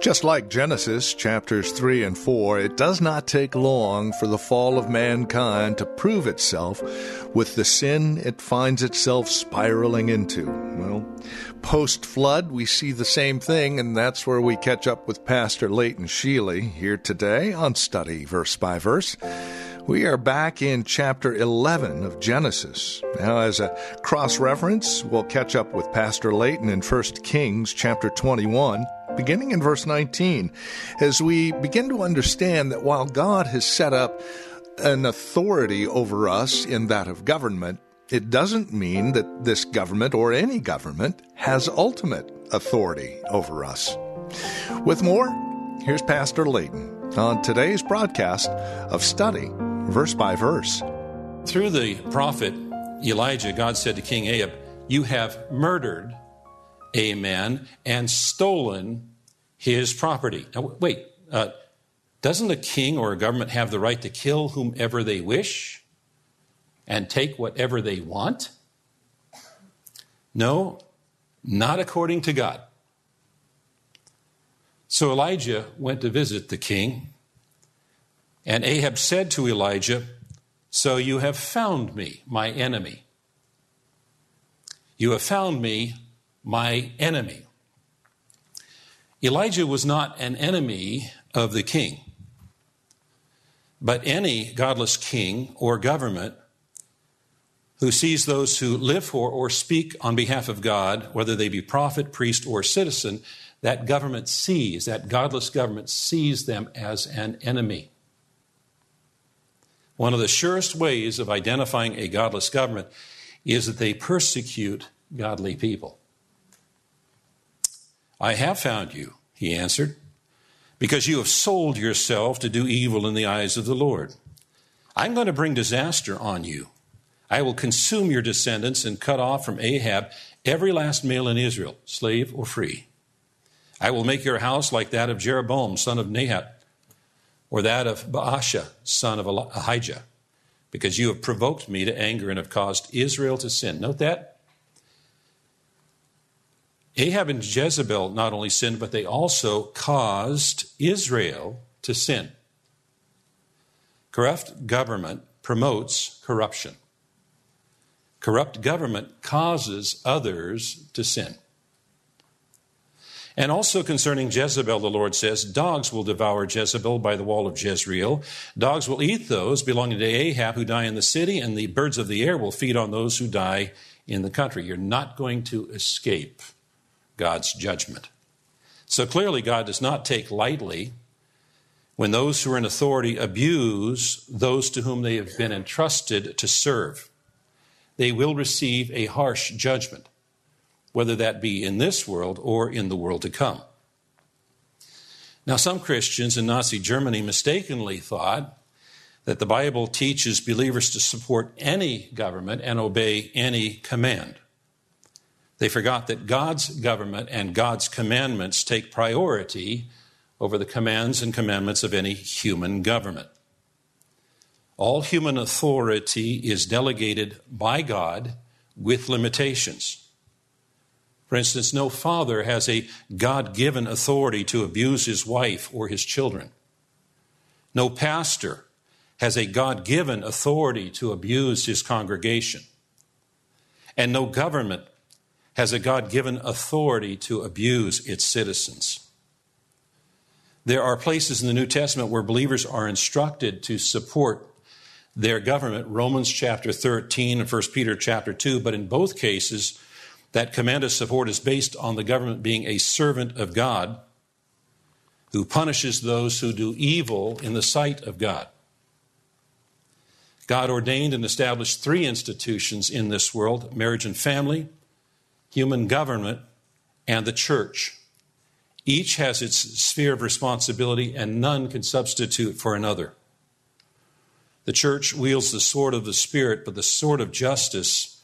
Just like Genesis chapters 3 and 4, it does not take long for the fall of mankind to prove itself with the sin it finds itself spiraling into. Well, post flood, we see the same thing, and that's where we catch up with Pastor Leighton Sheely here today on Study Verse by Verse. We are back in chapter 11 of Genesis. Now, as a cross reference, we'll catch up with Pastor Leighton in 1 Kings chapter 21 beginning in verse 19, as we begin to understand that while God has set up an authority over us in that of government, it doesn't mean that this government or any government has ultimate authority over us. With more, here's Pastor Leighton on today's broadcast of Study Verse by Verse. Through the prophet Elijah, God said to King Ahab, You have murdered a man and stolen his property. Now, wait, uh, doesn't a king or a government have the right to kill whomever they wish and take whatever they want? No, not according to God. So Elijah went to visit the king, and Ahab said to Elijah, So you have found me, my enemy. You have found me, my enemy. Elijah was not an enemy of the king, but any godless king or government who sees those who live for or speak on behalf of God, whether they be prophet, priest, or citizen, that government sees, that godless government sees them as an enemy. One of the surest ways of identifying a godless government is that they persecute godly people. I have found you, he answered, because you have sold yourself to do evil in the eyes of the Lord. I'm going to bring disaster on you. I will consume your descendants and cut off from Ahab every last male in Israel, slave or free. I will make your house like that of Jeroboam, son of Nebat, or that of Baasha, son of Ahijah, because you have provoked me to anger and have caused Israel to sin. Note that. Ahab and Jezebel not only sinned, but they also caused Israel to sin. Corrupt government promotes corruption. Corrupt government causes others to sin. And also concerning Jezebel, the Lord says, Dogs will devour Jezebel by the wall of Jezreel. Dogs will eat those belonging to Ahab who die in the city, and the birds of the air will feed on those who die in the country. You're not going to escape God's judgment. So clearly, God does not take lightly when those who are in authority abuse those to whom they have been entrusted to serve. They will receive a harsh judgment, whether that be in this world or in the world to come. Now, some Christians in Nazi Germany mistakenly thought that the Bible teaches believers to support any government and obey any command. They forgot that God's government and God's commandments take priority over the commands and commandments of any human government. All human authority is delegated by God with limitations. For instance, no father has a God given authority to abuse his wife or his children. No pastor has a God given authority to abuse his congregation. And no government has a God given authority to abuse its citizens. There are places in the New Testament where believers are instructed to support their government, Romans chapter 13 and 1 Peter chapter 2, but in both cases, that command of support is based on the government being a servant of God who punishes those who do evil in the sight of God. God ordained and established three institutions in this world marriage and family, human government, and the church. Each has its sphere of responsibility, and none can substitute for another. The church wields the sword of the Spirit, but the sword of justice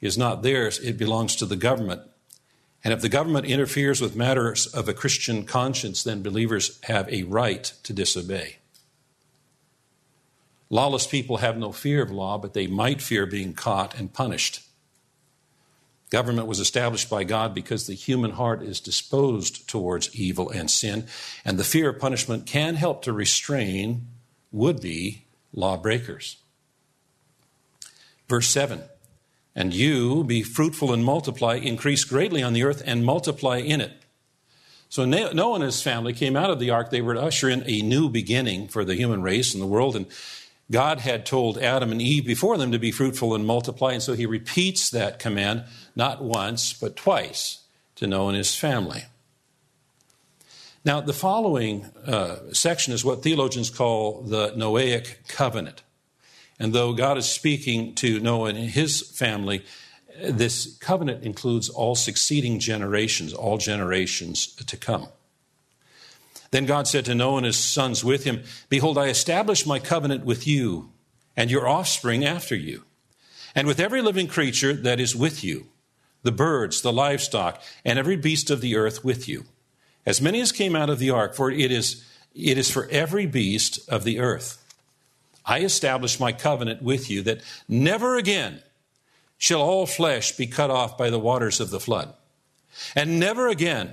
is not theirs, it belongs to the government. And if the government interferes with matters of a Christian conscience, then believers have a right to disobey. Lawless people have no fear of law, but they might fear being caught and punished. Government was established by God because the human heart is disposed towards evil and sin, and the fear of punishment can help to restrain would be lawbreakers. Verse 7 And you be fruitful and multiply, increase greatly on the earth, and multiply in it. So Noah and his family came out of the ark. They were to usher in a new beginning for the human race and the world. And God had told Adam and Eve before them to be fruitful and multiply, and so he repeats that command not once, but twice to Noah and his family. Now, the following uh, section is what theologians call the Noahic covenant. And though God is speaking to Noah and his family, this covenant includes all succeeding generations, all generations to come. Then God said to Noah and his sons with him, Behold, I establish my covenant with you and your offspring after you, and with every living creature that is with you, the birds, the livestock, and every beast of the earth with you, as many as came out of the ark, for it is, it is for every beast of the earth. I establish my covenant with you that never again shall all flesh be cut off by the waters of the flood, and never again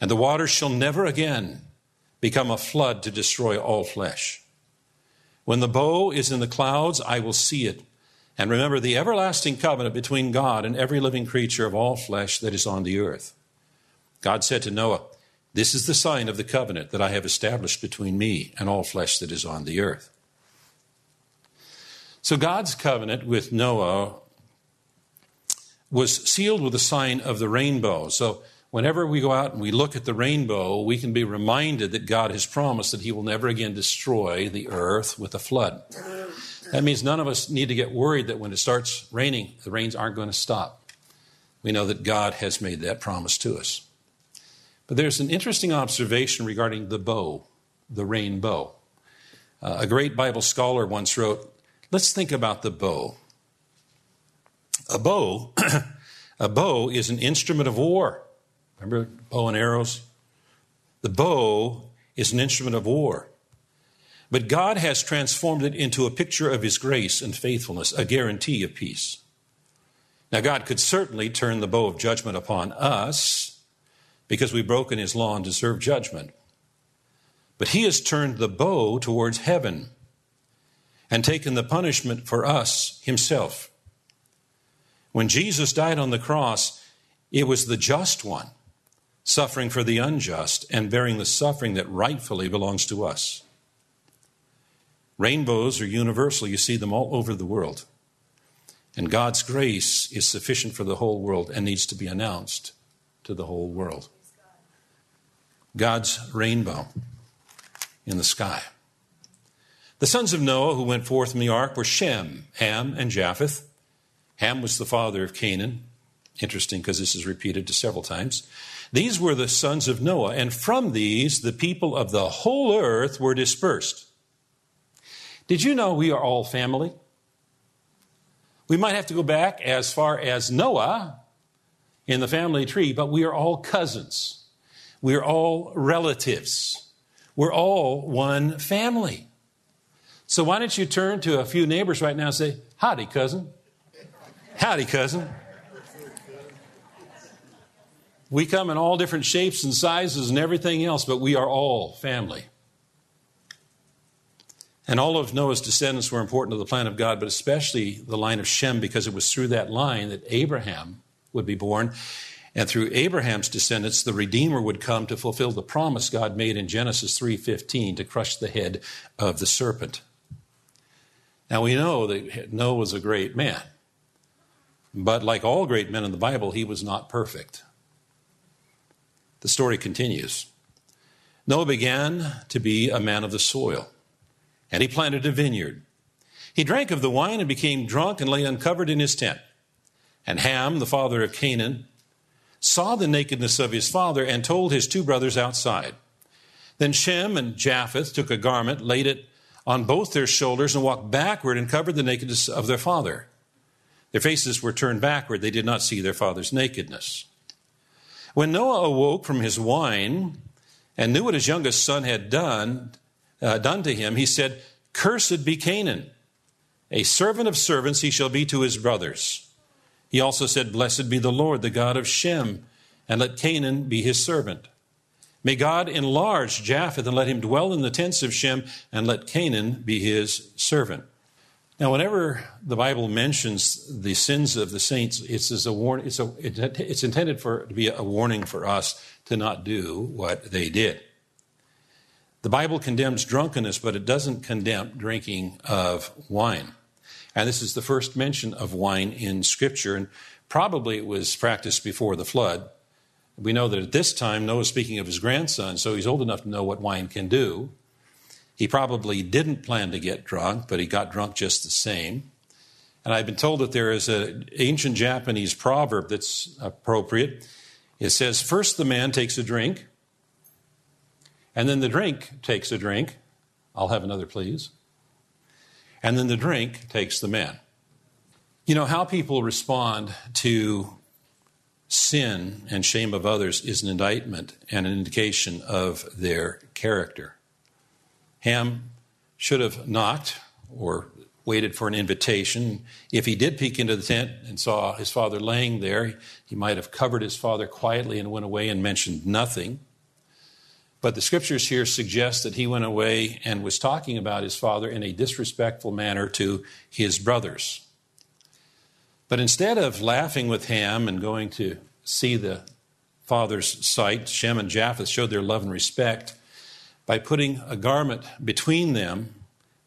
And the waters shall never again become a flood to destroy all flesh. When the bow is in the clouds, I will see it. And remember the everlasting covenant between God and every living creature of all flesh that is on the earth. God said to Noah, This is the sign of the covenant that I have established between me and all flesh that is on the earth. So God's covenant with Noah was sealed with the sign of the rainbow. So whenever we go out and we look at the rainbow, we can be reminded that God has promised that He will never again destroy the earth with a flood. That means none of us need to get worried that when it starts raining, the rains aren't going to stop. We know that God has made that promise to us. But there's an interesting observation regarding the bow, the rainbow. Uh, a great Bible scholar once wrote, Let's think about the bow. A bow, a bow is an instrument of war. Remember bow and arrows? The bow is an instrument of war. But God has transformed it into a picture of His grace and faithfulness, a guarantee of peace. Now, God could certainly turn the bow of judgment upon us because we've broken His law and deserve judgment. But He has turned the bow towards heaven and taken the punishment for us Himself. When Jesus died on the cross, it was the just one suffering for the unjust, and bearing the suffering that rightfully belongs to us. Rainbows are universal, you see them all over the world. And God's grace is sufficient for the whole world and needs to be announced to the whole world. God's rainbow in the sky. The sons of Noah who went forth from the ark were Shem, Ham, and Japheth. Ham was the father of Canaan. Interesting because this is repeated to several times. These were the sons of Noah, and from these the people of the whole earth were dispersed. Did you know we are all family? We might have to go back as far as Noah in the family tree, but we are all cousins. We are all relatives. We're all one family. So why don't you turn to a few neighbors right now and say, Howdy, cousin. Howdy, cousin. We come in all different shapes and sizes and everything else, but we are all family. And all of Noah's descendants were important to the plan of God, but especially the line of Shem, because it was through that line that Abraham would be born. And through Abraham's descendants, the Redeemer would come to fulfill the promise God made in Genesis 3:15 to crush the head of the serpent. Now we know that Noah was a great man. But like all great men in the Bible, he was not perfect. The story continues. Noah began to be a man of the soil, and he planted a vineyard. He drank of the wine and became drunk and lay uncovered in his tent. And Ham, the father of Canaan, saw the nakedness of his father and told his two brothers outside. Then Shem and Japheth took a garment, laid it on both their shoulders, and walked backward and covered the nakedness of their father. Their faces were turned backward. They did not see their father's nakedness. When Noah awoke from his wine and knew what his youngest son had done, uh, done to him, he said, Cursed be Canaan. A servant of servants he shall be to his brothers. He also said, Blessed be the Lord, the God of Shem, and let Canaan be his servant. May God enlarge Japheth and let him dwell in the tents of Shem, and let Canaan be his servant. Now, whenever the Bible mentions the sins of the saints, it's, as a it's, it's intended for, to be a warning for us to not do what they did. The Bible condemns drunkenness, but it doesn't condemn drinking of wine. And this is the first mention of wine in Scripture, and probably it was practiced before the flood. We know that at this time, Noah is speaking of his grandson, so he's old enough to know what wine can do. He probably didn't plan to get drunk, but he got drunk just the same. And I've been told that there is an ancient Japanese proverb that's appropriate. It says, First the man takes a drink, and then the drink takes a drink. I'll have another, please. And then the drink takes the man. You know, how people respond to sin and shame of others is an indictment and an indication of their character. Ham should have knocked or waited for an invitation. If he did peek into the tent and saw his father laying there, he might have covered his father quietly and went away and mentioned nothing. But the scriptures here suggest that he went away and was talking about his father in a disrespectful manner to his brothers. But instead of laughing with Ham and going to see the father's sight, Shem and Japheth showed their love and respect by putting a garment between them,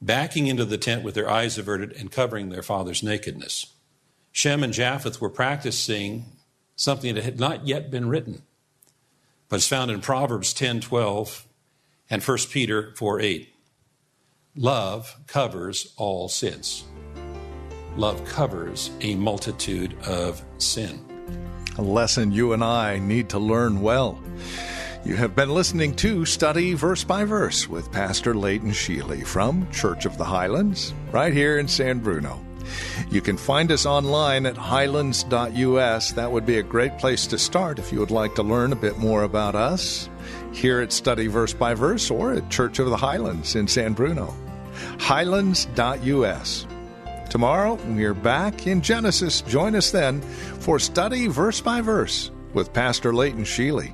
backing into the tent with their eyes averted and covering their father's nakedness. Shem and Japheth were practicing something that had not yet been written, but is found in Proverbs 10:12 and 1 Peter 4:8. Love covers all sins. Love covers a multitude of sin. A lesson you and I need to learn well. You have been listening to Study Verse by Verse with Pastor Leighton Sheely from Church of the Highlands, right here in San Bruno. You can find us online at highlands.us. That would be a great place to start if you would like to learn a bit more about us here at Study Verse by Verse or at Church of the Highlands in San Bruno. Highlands.us. Tomorrow, we're back in Genesis. Join us then for Study Verse by Verse with Pastor Leighton Sheely.